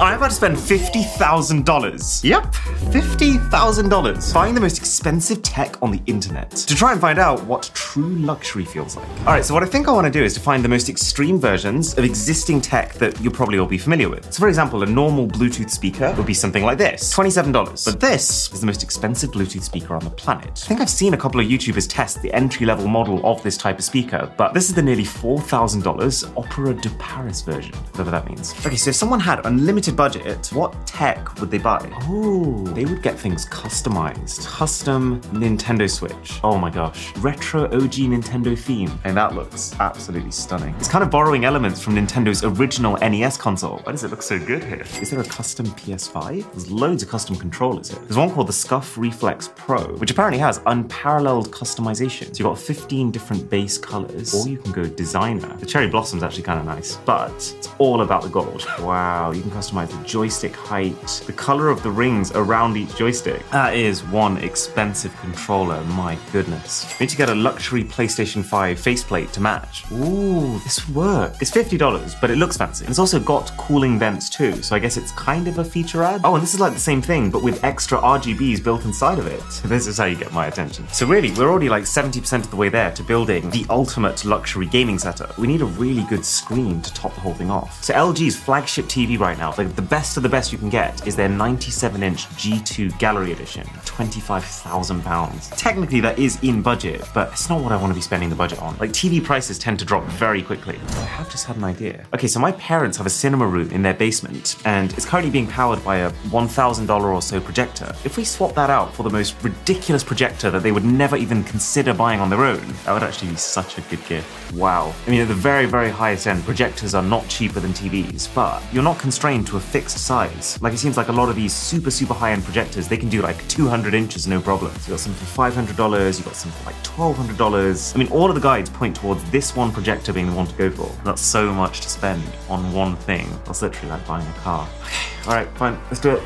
I'm about to spend $50,000. Yep, $50,000 buying the most expensive tech on the internet to try and find out what true luxury feels like. All right, so what I think I want to do is to find the most extreme versions of existing tech that you'll probably all be familiar with. So, for example, a normal Bluetooth speaker would be something like this $27. But this is the most expensive Bluetooth speaker on the planet. I think I've seen a couple of YouTubers test the entry level model of this type of speaker, but this is the nearly $4,000 Opera de Paris version, whatever that means. Okay, so if someone had unlimited budget, what tech would they buy? Oh, they would get things customized. Custom Nintendo Switch. Oh my gosh. Retro OG Nintendo theme. And that looks absolutely stunning. It's kind of borrowing elements from Nintendo's original NES console. Why does it look so good here? Is there a custom PS5? There's loads of custom controllers here. There's one called the SCUF Reflex Pro, which apparently has unparalleled customization. So you've got 15 different base colors, or you can go designer. The cherry blossom's actually kind of nice, but it's all about the gold. Wow, you can customize the joystick height, the color of the rings around each joystick. That is one expensive controller, my goodness. We need to get a luxury PlayStation 5 faceplate to match. Ooh, this would work. It's $50, but it looks fancy. And It's also got cooling vents too, so I guess it's kind of a feature ad. Oh, and this is like the same thing, but with extra RGBs built inside of it. This is how you get my attention. So really, we're already like 70% of the way there to building the ultimate luxury gaming setup. We need a really good screen to top the whole thing off. So LG's flagship TV right now, the best of the best you can get, is their 97-inch G2 Gallery Edition, £25,000. Technically, that is in budget, but it's not what I want to be spending the budget on. Like TV prices tend to drop very quickly. I have just had an idea. Okay, so my parents have a cinema room in their basement, and it's currently being powered by a $1,000 or so projector. If we swap that out for the most ridiculous projector that they would never even consider buying on their own, that would actually be such a good gift. Wow. I mean, at the very, very highest end, projectors are not cheaper than TVs, but you're not constrained to a fixed size. Like it seems like a lot of these super, super high end projectors, they can do like 200 inches, no problem. So you got some for $500, you got some for like $1,200. I mean, all of the guides point towards this one projector being the one to go for. That's so much to spend on one thing. That's literally like buying a car. Okay, all right, fine, let's do it.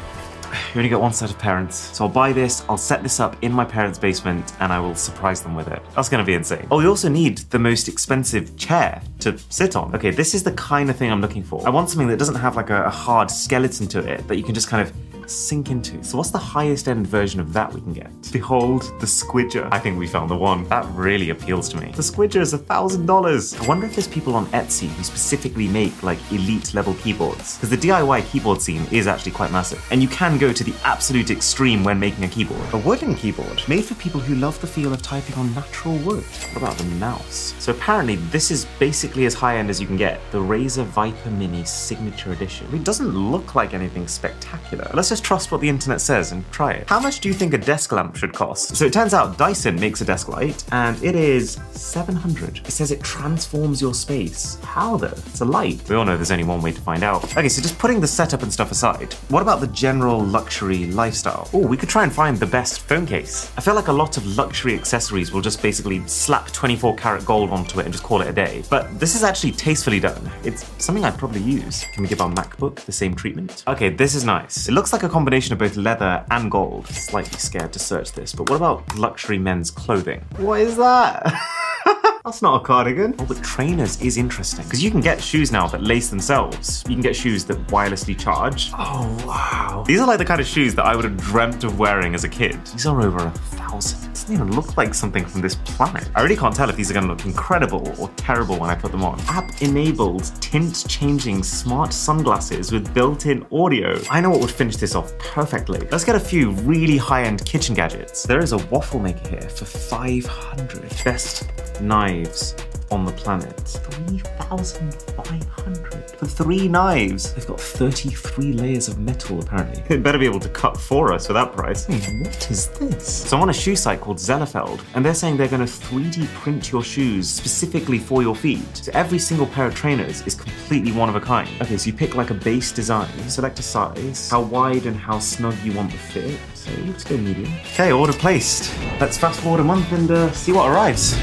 You only get one set of parents. So I'll buy this, I'll set this up in my parents' basement, and I will surprise them with it. That's gonna be insane. Oh, we also need the most expensive chair to sit on. Okay, this is the kind of thing I'm looking for. I want something that doesn't have like a, a hard skeleton to it that you can just kind of sink into. So what's the highest end version of that we can get? Behold the Squidger. I think we found the one. That really appeals to me. The Squidger is a thousand dollars. I wonder if there's people on Etsy who specifically make like elite level keyboards. Because the DIY keyboard scene is actually quite massive. And you can go to the absolute extreme when making a keyboard. A wooden keyboard made for people who love the feel of typing on natural wood. What about the mouse? So apparently this is basically as high end as you can get. The Razer Viper Mini Signature Edition. It doesn't look like anything spectacular. Let's just trust what the internet says and try it. How much do you think a desk lamp should cost? So it turns out Dyson makes a desk light and it is 700. It says it transforms your space. How though? It's a light. We all know there's only one way to find out. Okay, so just putting the setup and stuff aside, what about the general luxury lifestyle? Oh, we could try and find the best phone case. I feel like a lot of luxury accessories will just basically slap 24 karat gold onto it and just call it a day. But this is actually tastefully done. It's something I'd probably use. Can we give our MacBook the same treatment? Okay, this is nice. It looks like a combination of both leather and gold. Slightly scared to search this, but what about luxury men's clothing? What is that? That's not a cardigan. Oh, but trainers is interesting because you can get shoes now that lace themselves. You can get shoes that wirelessly charge. Oh, wow. These are like the kind of shoes that I would have dreamt of wearing as a kid. These are over a thousand. Doesn't even look like something from this planet. I really can't tell if these are to look incredible or terrible when I put them on. App enabled tint changing smart sunglasses with built in audio. I know what would finish this off perfectly. Let's get a few really high end kitchen gadgets. There is a waffle maker here for 500. Best knives on the planet. 3,500 for three knives. They've got 33 layers of metal, apparently. It better be able to cut for us for that price. Hey, what is this? So I'm on a shoe site called Zellerfeld, and they're saying they're going to 3D print your shoes specifically for your feet. So every single pair of trainers is completely one of a kind. Okay, so you pick like a base design, select a size, how wide and how snug you want the fit. So let's go medium. Okay, order placed. Let's fast forward a month and uh, see what arrives.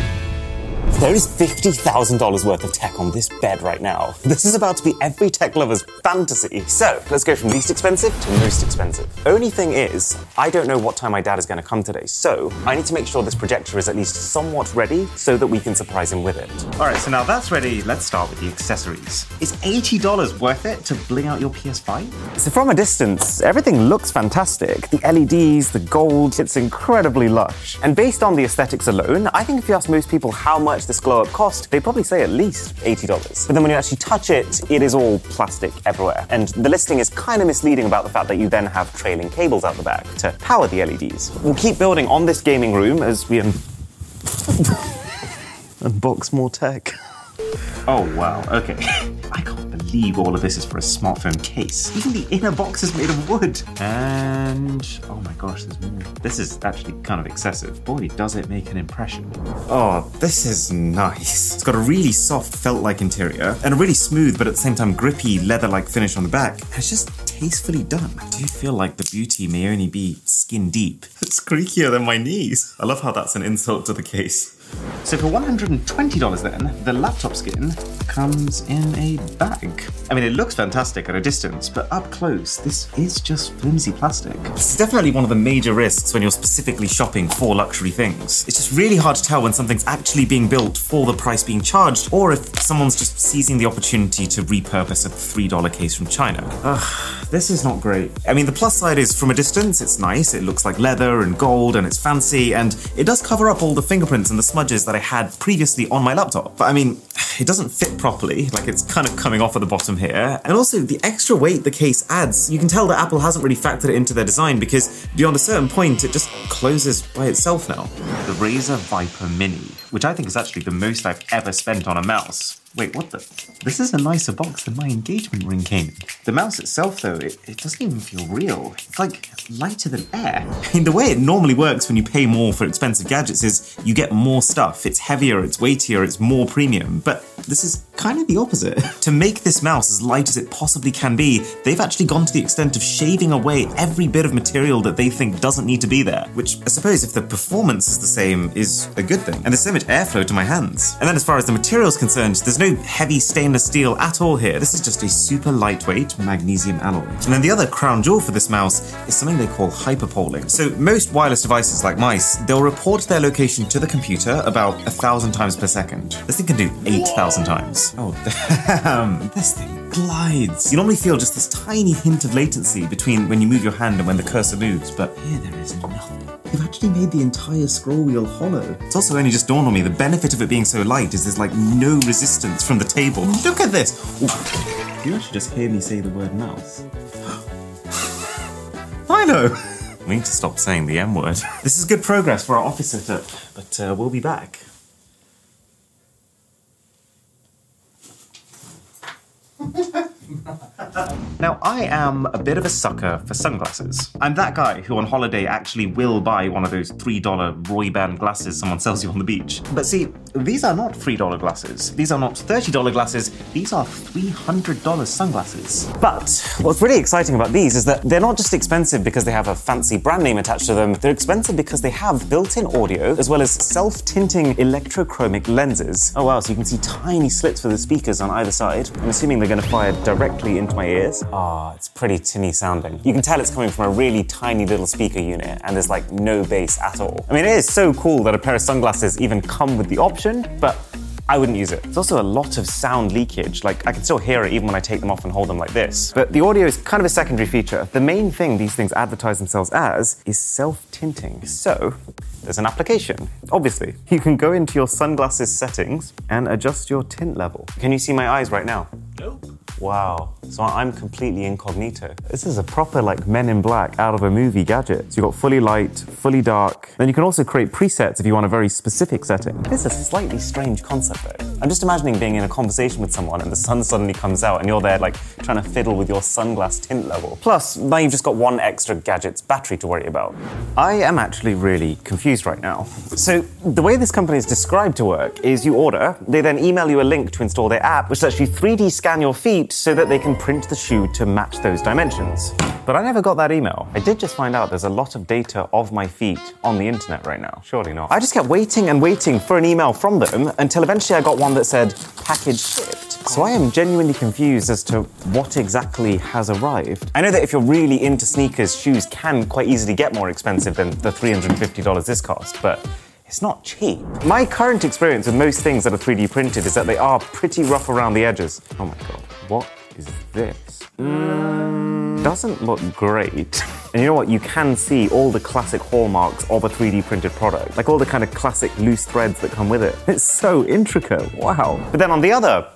There is $50,000 worth of tech on this bed right now. This is about to be every tech lover's fantasy. So, let's go from least expensive to most expensive. Only thing is, I don't know what time my dad is going to come today, so I need to make sure this projector is at least somewhat ready so that we can surprise him with it. All right, so now that's ready, let's start with the accessories. Is $80 worth it to bling out your PS5? So from a distance, everything looks fantastic. The LEDs, the gold, it's incredibly lush. And based on the aesthetics alone, I think if you ask most people how much this glow up cost, they'd probably say at least $80. But then when you actually touch it, it is all plastic everywhere. And the listing is kind of misleading about the fact that you then have trailing cables out the back to power the LEDs. We'll keep building on this gaming room as we unbox more tech. Oh wow, okay. Believe all of this is for a smartphone case. Even the inner box is made of wood. And oh my gosh, there's more. This is actually kind of excessive. Boy, does it make an impression. Oh, this is nice. It's got a really soft felt-like interior and a really smooth but at the same time grippy leather-like finish on the back. It's just tastefully done. I do feel like the beauty may only be skin deep. It's creakier than my knees. I love how that's an insult to the case. So for $120 then, the laptop skin comes in a bag. I mean, it looks fantastic at a distance, but up close, this is just flimsy plastic. This is definitely one of the major risks when you're specifically shopping for luxury things. It's just really hard to tell when something's actually being built for the price being charged, or if someone's just seizing the opportunity to repurpose a $3 case from China. Ugh, this is not great. I mean, the plus side is from a distance, it's nice, it looks like leather and gold and it's fancy, and it does cover up all the fingerprints and the smudges that I had previously on my laptop. But I mean, it doesn't fit properly, like it's kind of coming off at the bottom here. And also, the extra weight the case adds, you can tell that Apple hasn't really factored it into their design because beyond a certain point, it just closes by itself now. The Razer Viper Mini, which I think is actually the most I've ever spent on a mouse. Wait, what the? This is a nicer box than my engagement ring came in. The mouse itself, though, it, it doesn't even feel real. It's like lighter than air. I mean, the way it normally works when you pay more for expensive gadgets is you get more stuff. It's heavier, it's weightier, it's more premium. But this is kind of the opposite. to make this mouse as light as it possibly can be, they've actually gone to the extent of shaving away every bit of material that they think doesn't need to be there. Which I suppose, if the performance is the same, is a good thing. And there's so much airflow to my hands. And then, as far as the material's concerned, there's no heavy stainless steel at all here. This is just a super lightweight magnesium alloy. And then the other crown jewel for this mouse is something they call hyperpolling. So most wireless devices like mice, they'll report their location to the computer about a thousand times per second. This thing can do 8,000 times. Oh, damn. This thing glides. You normally feel just this tiny hint of latency between when you move your hand and when the cursor moves, but here there is nothing. They've actually made the entire scroll wheel hollow. It's also only just dawned on me the benefit of it being so light is there's like no resistance from the table. Look at this! Ooh. You actually just hear me say the word mouse. I know! We need to stop saying the M word. This is good progress for our office setup, but uh, we'll be back. Now, I am a bit of a sucker for sunglasses. I'm that guy who on holiday actually will buy one of those $3 Ray-Ban glasses someone sells you on the beach. But see, these are not $3 glasses. These are not $30 glasses. These are $300 sunglasses. But what's really exciting about these is that they're not just expensive because they have a fancy brand name attached to them, they're expensive because they have built-in audio as well as self-tinting electrochromic lenses. Oh wow, so you can see tiny slits for the speakers on either side. I'm assuming they're going to fire directly into my ears. Ah, oh, it's pretty tinny sounding. You can tell it's coming from a really tiny little speaker unit, and there's like no bass at all. I mean, it is so cool that a pair of sunglasses even come with the option, but I wouldn't use it. There's also a lot of sound leakage. Like, I can still hear it even when I take them off and hold them like this. But the audio is kind of a secondary feature. The main thing these things advertise themselves as is self tinting. So, there's an application. Obviously, you can go into your sunglasses settings and adjust your tint level. Can you see my eyes right now? Wow. So I'm completely incognito. This is a proper like Men in Black out of a movie gadget. So you've got fully light, fully dark. Then you can also create presets if you want a very specific setting. This is a slightly strange concept though. I'm just imagining being in a conversation with someone and the sun suddenly comes out and you're there like trying to fiddle with your sunglass tint level. Plus, now you've just got one extra gadget's battery to worry about. I am actually really confused right now. So the way this company is described to work is you order, they then email you a link to install their app, which lets you 3D scan your feet so that they can and print the shoe to match those dimensions. But I never got that email. I did just find out there's a lot of data of my feet on the internet right now. Surely not. I just kept waiting and waiting for an email from them until eventually I got one that said package shipped. So I am genuinely confused as to what exactly has arrived. I know that if you're really into sneakers, shoes can quite easily get more expensive than the $350 this cost, but it's not cheap. My current experience with most things that are 3D printed is that they are pretty rough around the edges. Oh my god, what is this? Mm, doesn't look great. And you know what? You can see all the classic hallmarks of a 3D printed product, like all the kind of classic loose threads that come with it. It's so intricate. Wow. But then on the other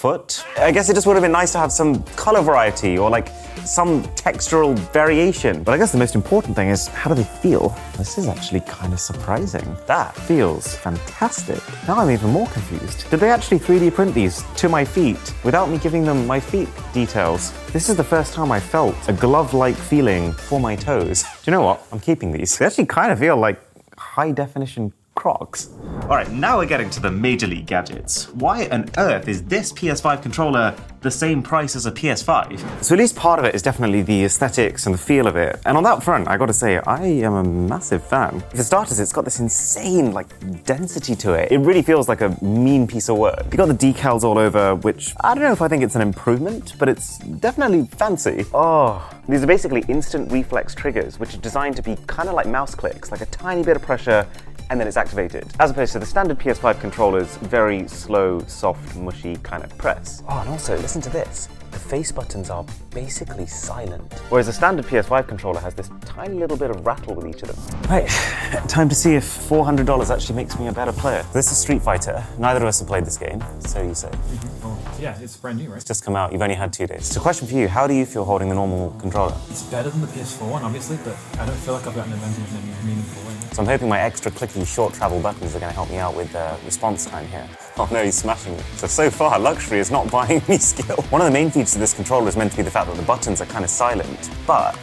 foot. I guess it just would have been nice to have some color variety or like some textural variation. But I guess the most important thing is how do they feel? This is actually kind of surprising. That feels fantastic. Now I'm even more confused. Did they actually 3D print these to my feet without me giving them my feet details? This is the first time I felt a glove-like feeling for my toes. Do you know what? I'm keeping these. They actually kind of feel like high definition Crocs. All right, now we're getting to the major league gadgets. Why on earth is this PS5 controller the same price as a PS5? So at least part of it is definitely the aesthetics and the feel of it. And on that front, I gotta say, I am a massive fan. For starters, it's got this insane like density to it. It really feels like a mean piece of work. You got the decals all over, which I don't know if I think it's an improvement, but it's definitely fancy. Oh, these are basically instant reflex triggers, which are designed to be kind of like mouse clicks, like a tiny bit of pressure and then it's activated. As opposed to the standard PS5 controller's very slow, soft, mushy kind of press. Oh, and also, listen to this. The face buttons are basically silent. Whereas the standard PS5 controller has this tiny little bit of rattle with each of them. Right, time to see if $400 actually makes me a better player. This is Street Fighter. Neither of us have played this game, so you say. Mm-hmm. Well, yeah, it's brand new, right? It's just come out. You've only had two days. So, question for you: How do you feel holding the normal controller? It's better than the PS4 one, obviously, but I don't feel like I've gotten an advantage in any meaningful way. So I'm hoping my extra clicky short travel buttons are going to help me out with uh, response time here. Oh no, he's smashing it. So, so far, luxury is not buying me skill. One of the main features of this controller is meant to be the fact that the buttons are kind of silent, but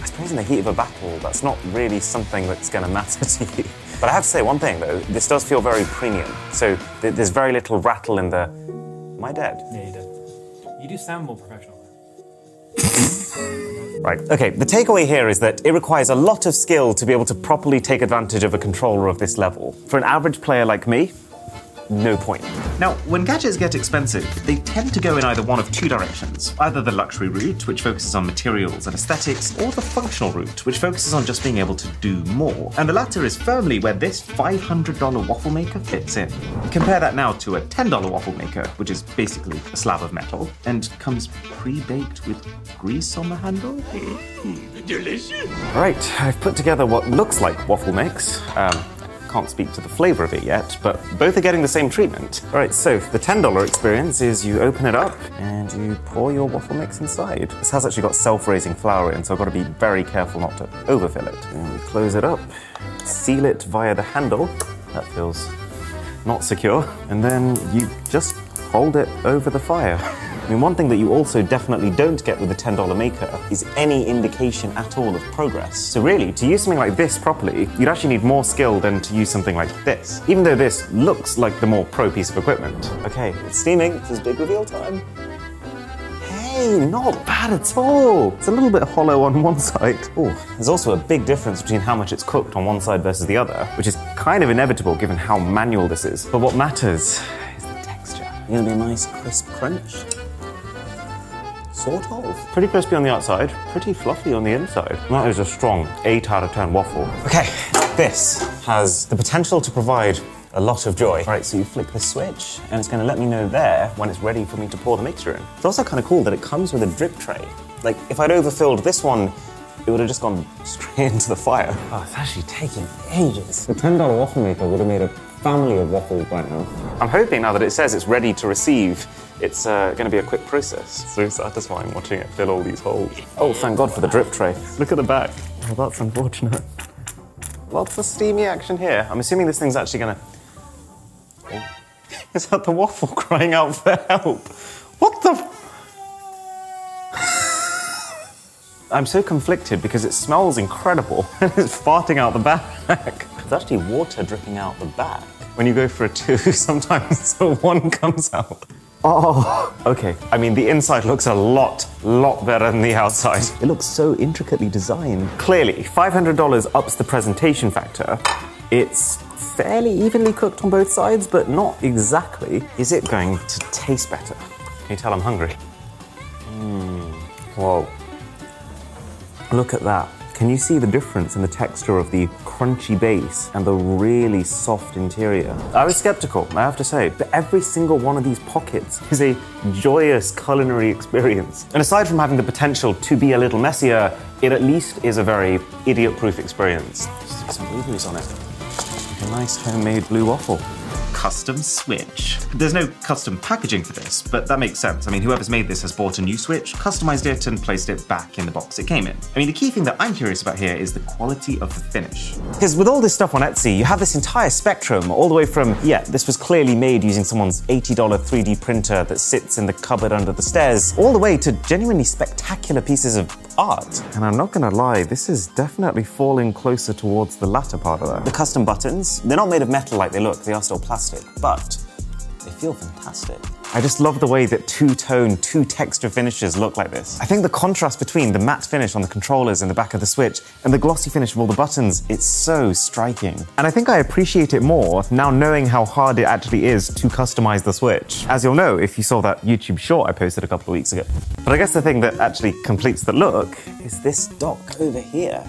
I suppose in the heat of a battle, that's not really something that's going to matter to you. But I have to say one thing though, this does feel very premium. So th- there's very little rattle in the. Am I dead? Yeah, you did. You do sound more professional. Right, okay, the takeaway here is that it requires a lot of skill to be able to properly take advantage of a controller of this level. For an average player like me, no point. Now, when gadgets get expensive, they tend to go in either one of two directions either the luxury route, which focuses on materials and aesthetics, or the functional route, which focuses on just being able to do more. And the latter is firmly where this $500 waffle maker fits in. Compare that now to a $10 waffle maker, which is basically a slab of metal and comes pre baked with grease on the handle. Mm, delicious. All right, I've put together what looks like waffle mix. Um, can't speak to the flavour of it yet, but both are getting the same treatment. All right, so the $10 experience is you open it up and you pour your waffle mix inside. This has actually got self-raising flour in, so I've got to be very careful not to overfill it. And we close it up, seal it via the handle. That feels not secure. And then you just hold it over the fire. I mean, one thing that you also definitely don't get with a $10 maker is any indication at all of progress. So really, to use something like this properly, you'd actually need more skill than to use something like this, even though this looks like the more pro piece of equipment. Okay, it's steaming. This is big reveal time. Hey, not bad at all. It's a little bit hollow on one side. Oh, there's also a big difference between how much it's cooked on one side versus the other, which is kind of inevitable given how manual this is. But what matters is the texture. You're Gonna be a nice crisp crunch. Sort of. Pretty crispy on the outside, pretty fluffy on the inside. That is a strong 8 out of 10 waffle. Okay, this has the potential to provide a lot of joy. Right, so you flick the switch, and it's going to let me know there when it's ready for me to pour the mixture in. It's also kind of cool that it comes with a drip tray. Like, if I'd overfilled this one, it would have just gone straight into the fire. Oh, it's actually taking ages. The $10 waffle maker would have made a family of waffles by now. I'm hoping now that it says it's ready to receive it's uh, going to be a quick process. So satisfying watching it fill all these holes. Oh, thank God for the drip tray. Look at the back. Oh, that's unfortunate. Lots of steamy action here. I'm assuming this thing's actually going to. Oh. Is that the waffle crying out for help? What the? I'm so conflicted because it smells incredible and it's farting out the back. There's actually water dripping out the back. When you go for a two, sometimes a one comes out. Oh, okay. I mean, the inside looks a lot, lot better than the outside. It looks so intricately designed. Clearly, $500 ups the presentation factor. It's fairly evenly cooked on both sides, but not exactly. Is it going to taste better? Can you tell I'm hungry? Mmm. Whoa. Look at that. Can you see the difference in the texture of the crunchy base and the really soft interior? I was skeptical, I have to say, but every single one of these pockets is a joyous culinary experience. And aside from having the potential to be a little messier, it at least is a very idiot proof experience. Some blueberries on it. A nice homemade blue waffle custom Switch. There's no custom packaging for this, but that makes sense. I mean, whoever's made this has bought a new Switch, customized it, and placed it back in the box it came in. I mean, the key thing that I'm curious about here is the quality of the finish. Because with all this stuff on Etsy, you have this entire spectrum, all the way from, yeah, this was clearly made using someone's $80 3D printer that sits in the cupboard under the stairs, all the way to genuinely spectacular pieces of art. And I'm not gonna lie, this is definitely falling closer towards the latter part of that. The custom buttons, they're not made of metal like they look, they are still plastic, but they feel fantastic. I just love the way that two-tone, two-texture finishes look like this. I think the contrast between the matte finish on the controllers in the back of the Switch and the glossy finish of all the buttons, it's so striking. And I think I appreciate it more now knowing how hard it actually is to customize the Switch. As you'll know if you saw that YouTube short I posted a couple of weeks ago. But I guess the thing that actually completes the look is this dock over here.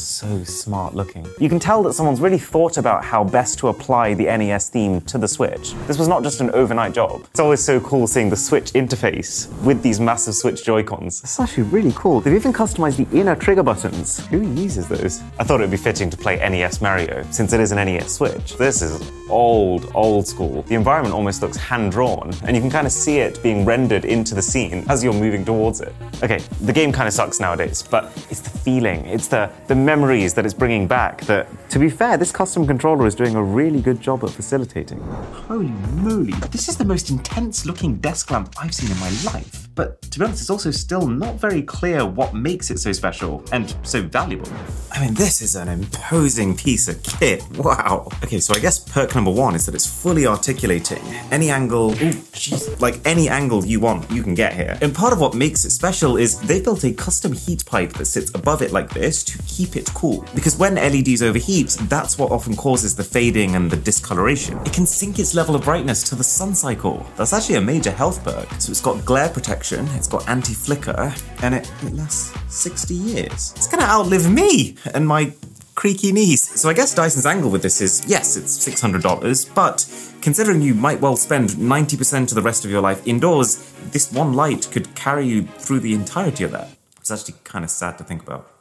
So smart looking. You can tell that someone's really thought about how best to apply the NES theme to the Switch. This was not just an overnight job. It's always so cool seeing the Switch interface with these massive Switch Joy-Cons. It's actually really cool. They've even customized the inner trigger buttons. Who uses those? I thought it would be fitting to play NES Mario, since it is an NES Switch. This is old, old school. The environment almost looks hand-drawn, and you can kind of see it being rendered into the scene as you're moving towards it. Okay, the game kind of sucks nowadays, but it's the feeling, it's the the memories that it's bringing back that, to be fair, this custom controller is doing a really good job at facilitating. Holy moly, this is the most intense looking desk lamp I've seen in my life. But to be honest, it's also still not very clear what makes it so special and so valuable. I mean, this is an imposing piece of kit. Wow. Okay, so I guess perk number one is that it's fully articulating. Any angle, ooh, jeez, like any angle you want, you can get here. And part of what makes it special is they built a custom heat pipe that sits above it like this to keep it cool. Because when LEDs overheat, that's what often causes the fading and the discoloration. It can sync its level of brightness to the sun cycle. That's actually a major health perk. So it's got glare protection, it's got anti-flicker, and it, it lasts 60 years. It's gonna outlive me and my creaky knees. So I guess Dyson's angle with this is, yes, it's $600, but considering you might well spend 90% of the rest of your life indoors, this one light could carry you through the entirety of that. It's actually kind of sad to think about.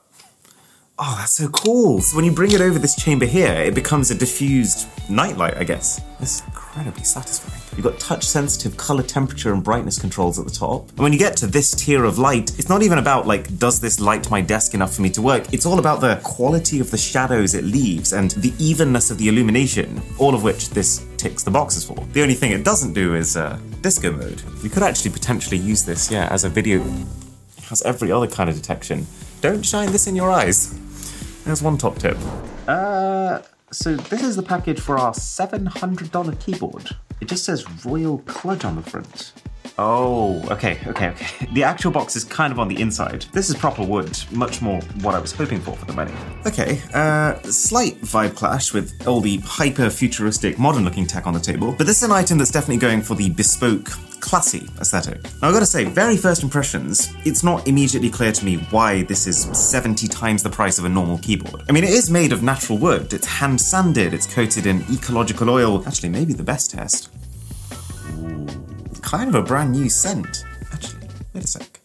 Oh, that's so cool. So when you bring it over this chamber here, it becomes a diffused nightlight, I guess. It's incredibly satisfying. You've got touch sensitive color temperature and brightness controls at the top. And when you get to this tier of light, it's not even about like, does this light my desk enough for me to work? It's all about the quality of the shadows it leaves and the evenness of the illumination, all of which this ticks the boxes for. The only thing it doesn't do is uh, disco mode. You could actually potentially use this, yeah, as a video. It has every other kind of detection. Don't shine this in your eyes. There's one top tip. Uh, so this is the package for our $700 keyboard. It just says Royal Kludge on the front. Oh, okay, okay, okay. The actual box is kind of on the inside. This is proper wood, much more what I was hoping for for the money. Okay, uh, slight vibe clash with all the hyper futuristic modern looking tech on the table, but this is an item that's definitely going for the bespoke classy aesthetic. Now, I've got to say, very first impressions, it's not immediately clear to me why this is 70 times the price of a normal keyboard. I mean, it is made of natural wood, it's hand sanded, it's coated in ecological oil. Actually, maybe the best test. Kind of a brand new scent. Actually, wait a sec.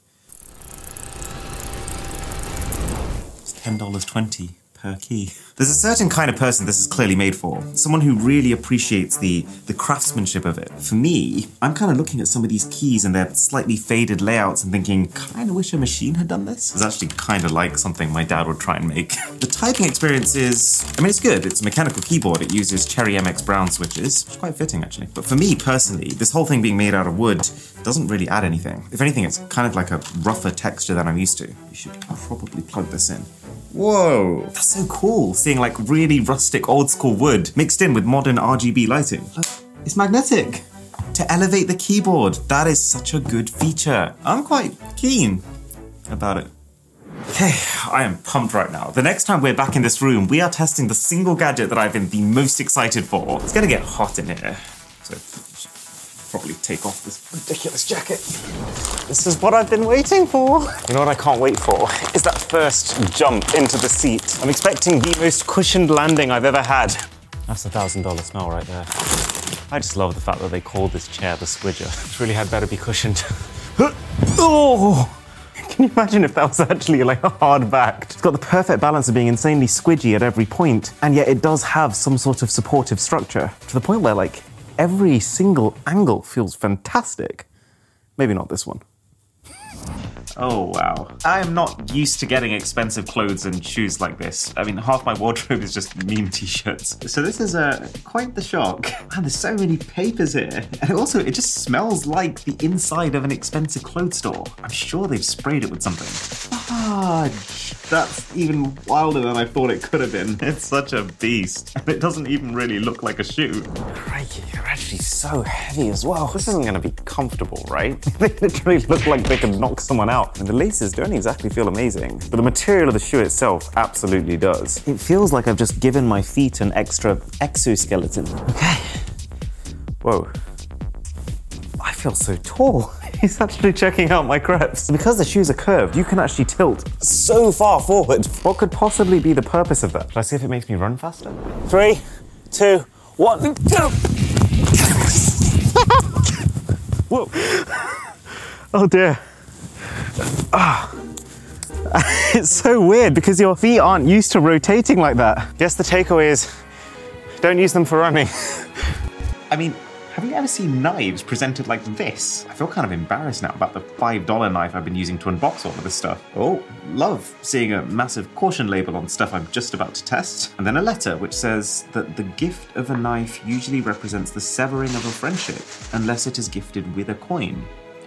It's $10.20 per key. There's a certain kind of person this is clearly made for. Someone who really appreciates the, the craftsmanship of it. For me, I'm kind of looking at some of these keys and their slightly faded layouts and thinking, kind of wish a machine had done this. It's actually kind of like something my dad would try and make. the typing experience is, I mean, it's good. It's a mechanical keyboard. It uses Cherry MX Brown switches. It's quite fitting, actually. But for me personally, this whole thing being made out of wood doesn't really add anything. If anything, it's kind of like a rougher texture than I'm used to. You should probably plug this in. Whoa, that's so cool, seeing like really rustic old school wood mixed in with modern RGB lighting. It's magnetic. to elevate the keyboard. That is such a good feature. I'm quite keen about it. Okay, I am pumped right now. The next time we're back in this room, we are testing the single gadget that I've been the most excited for. It's gonna get hot in here, so probably take off this ridiculous jacket. This is what I've been waiting for. You know what I can't wait for? Is that first jump into the seat. I'm expecting the most cushioned landing I've ever had. That's a thousand dollar smell right there. I just love the fact that they called this chair the squidger. It really had better be cushioned. oh! Can you imagine if that was actually like a hard back? It's got the perfect balance of being insanely squidgy at every point, and yet it does have some sort of supportive structure to the point where like every single angle feels fantastic. Maybe not this one. Oh wow. I am not used to getting expensive clothes and shoes like this. I mean, half my wardrobe is just meme t-shirts. So this is uh, quite the shock. Man, there's so many papers here. And also, it just smells like the inside of an expensive clothes store. I'm sure they've sprayed it with something. Fudge. That's even wilder than I thought it could have been. It's such a beast. And it doesn't even really look like a shoe. Crikey, they're actually so heavy as well. This isn't gonna be comfortable, right? they literally look like they could knock someone out. And the laces don't exactly feel amazing. But the material of the shoe itself absolutely does. It feels like I've just given my feet an extra exoskeleton. Okay. Whoa. I feel so tall. He's actually checking out my creps. Because the shoes are curved, you can actually tilt so far forward. What could possibly be the purpose of that? Should I see if it makes me run faster? Three, two, one, go! Whoa. Oh dear. Ah. It's so weird because your feet aren't used to rotating like that. Guess the takeaway is don't use them for running. I mean, have you ever seen knives presented like this? I feel kind of embarrassed now about the $5 knife I've been using to unbox all of this stuff. Oh, love seeing a massive caution label on stuff I'm just about to test. And then a letter which says that the gift of a knife usually represents the severing of a friendship, unless it is gifted with a coin.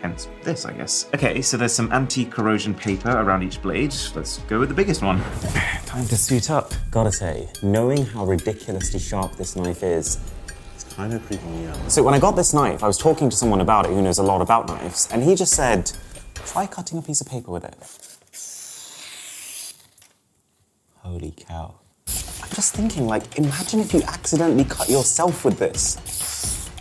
Hence this, I guess. Okay, so there's some anti-corrosion paper around each blade. Let's go with the biggest one. Time to suit up. Gotta say, knowing how ridiculously sharp this knife is, it's kind of creeping me out. So when I got this knife, I was talking to someone about it who knows a lot about knives, and he just said, try cutting a piece of paper with it. Holy cow. I'm just thinking, like, imagine if you accidentally cut yourself with this.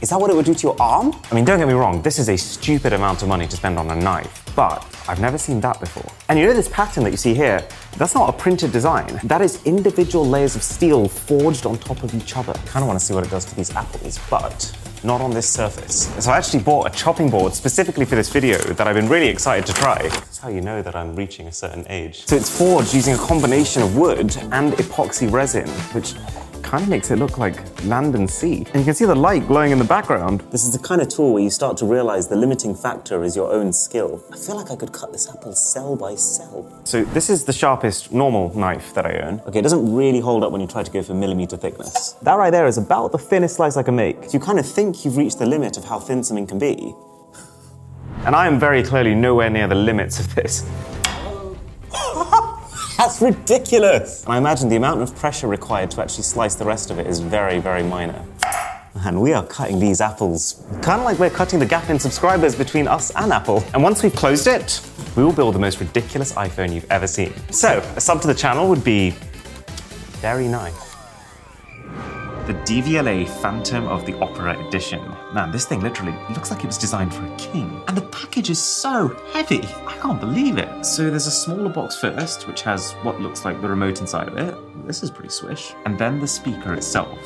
Is that what it would do to your arm? I mean, don't get me wrong, this is a stupid amount of money to spend on a knife, but I've never seen that before. And you know this pattern that you see here? That's not a printed design. That is individual layers of steel forged on top of each other. I kind of want to see what it does to these apples, but not on this surface. So I actually bought a chopping board specifically for this video that I've been really excited to try. That's how you know that I'm reaching a certain age. So it's forged using a combination of wood and epoxy resin, which kind of makes it look like land and sea. And you can see the light glowing in the background. This is the kind of tool where you start to realize the limiting factor is your own skill. I feel like I could cut this apple cell by cell. So this is the sharpest normal knife that I own. Okay, it doesn't really hold up when you try to go for millimeter thickness. That right there is about the thinnest slice I can make. You kind of think you've reached the limit of how thin something can be. And I am very clearly nowhere near the limits of this. That's ridiculous! I imagine the amount of pressure required to actually slice the rest of it is very, very minor. And we are cutting these apples. Kind of like we're cutting the gap in subscribers between us and Apple. And once we've closed it, we will build the most ridiculous iPhone you've ever seen. So, a sub to the channel would be very nice. The Devialet Phantom of the Opera Edition. Man, this thing literally looks like it was designed for a king. And the package is so heavy. I can't believe it. So there's a smaller box first, which has what looks like the remote inside of it. This is pretty swish. And then the speaker itself.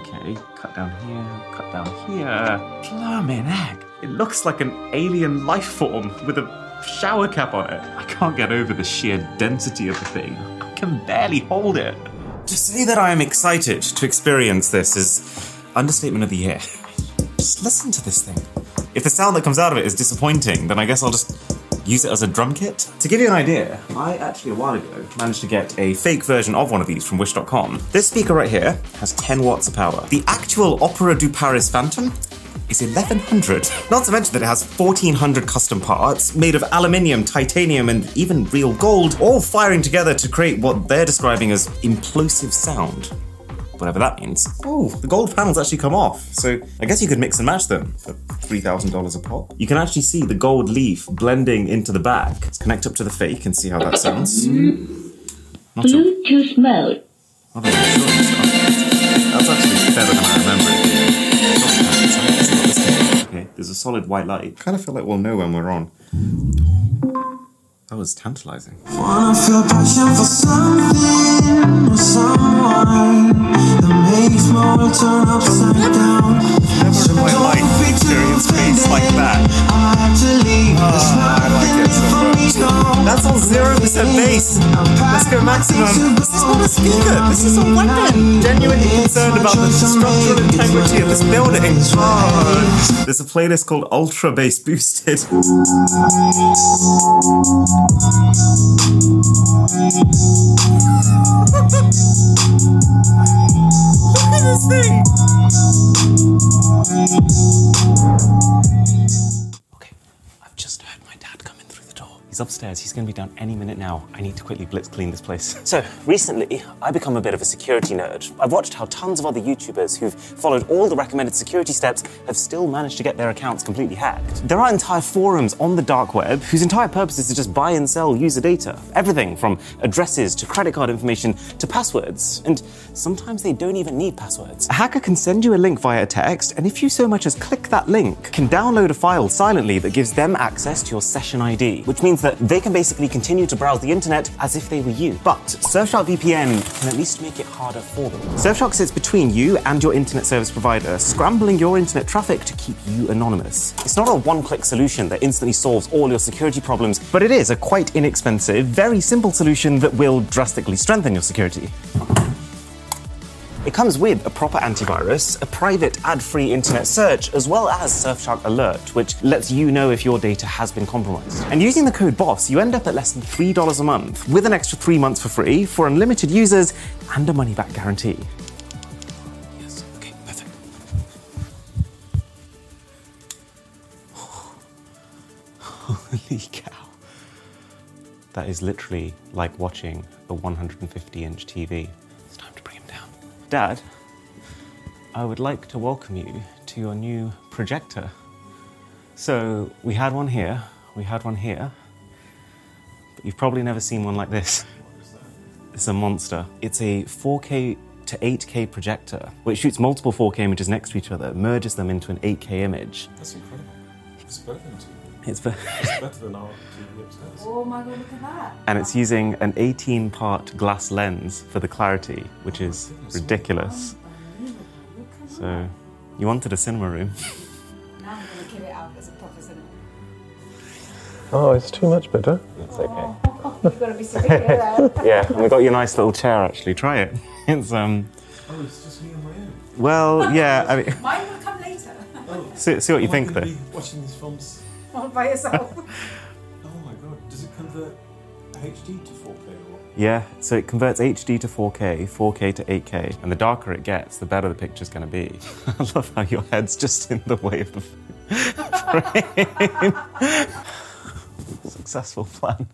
Okay, cut down here, cut down here. Blimey egg. It looks like an alien life form with a shower cap on it. I can't get over the sheer density of the thing. I can barely hold it. To say that I am excited to experience this is understatement of the year. Just listen to this thing. If the sound that comes out of it is disappointing, then I guess I'll just use it as a drum kit. To give you an idea, I actually a while ago managed to get a fake version of one of these from Wish.com. This speaker right here has 10 watts of power. The actual Opera du Paris Phantom is 1100. Not to mention that it has 1400 custom parts made of aluminium, titanium, and even real gold, all firing together to create what they're describing as implosive sound. whatever that means. Oh, the gold panels actually come off. So I guess you could mix and match them for $3,000 a pop. You can actually see the gold leaf blending into the back. Let's connect up to the fake and see how that sounds. Mm-hmm. Not sure. Bluetooth mode. There's a solid white light. Kind of feel like we'll know when we're on. That was tantalizing. Wanna feel passion for something or someone that makes world turn upside down. Never in my life experienced space like that. I have to leave. Ah, There's I like it so much. for me gone. That's on 0% bass. Let's go maximum. This is not a speaker. This is a weapon. Genuinely concerned about the structural integrity of this building. Oh. There's a playlist called Ultra Bass Boosted. thing. Okay, I've just heard my dad come in through the door. He's upstairs. He's going to be down any minute now. I need to quickly blitz clean this place. So, recently, I become a bit of a security nerd. I've watched how tons of other YouTubers who've followed all the recommended security steps have still managed to get their accounts completely hacked. There are entire forums on the dark web whose entire purpose is to just buy and sell user data. Everything from addresses to credit card information to passwords. And sometimes they don't even need passwords. A hacker can send you a link via text, and if you so much as click that link, can download a file silently that gives them access to your session ID, which means that they can basically continue to browse the internet as if they were you. But Surfshark VPN can at least make it harder for them. Surfshark sits between you and your internet service provider, scrambling your internet traffic to keep you anonymous. It's not a one-click solution that instantly solves all your security problems, but it is a quite inexpensive, very simple solution that will drastically strengthen your security. It comes with a proper antivirus, a private ad-free internet search, as well as Surfshark Alert, which lets you know if your data has been compromised. And using the code BOSS, you end up at less than $3 a month, with an extra three months for free for unlimited users and a money-back guarantee. Yes, okay, perfect. Holy cow. That is literally like watching a 150 inch TV. Dad, I would like to welcome you to your new projector. So, we had one here, we had one here, but you've probably never seen one like this. It's a monster. It's a 4K to 8K projector, which shoots multiple 4K images next to each other, merges them into an 8K image. That's incredible. It's TV. It's ve- It's better than our TV upstairs. Oh my god, look at that. and it's using an 18 part glass lens for the clarity, which is ridiculous. So, you wanted a cinema room. Now I'm gonna kill it out as a proper cinema. Oh, it's too much better. It's okay. You've got to be sitting here now. Yeah, and we got you a nice little chair actually. Try it. It's um. Oh, it's just me on my own. Well, yeah. I mean, Mine will come later. see, see what you I think gonna there. be watching these films. All by yourself. Oh my god, does it convert HD to 4K or? what? Yeah, so it converts HD to 4K, 4K to 8K, and the darker it gets, the better the picture's going to be. I love how your head's just in the way of the frame. Successful plan.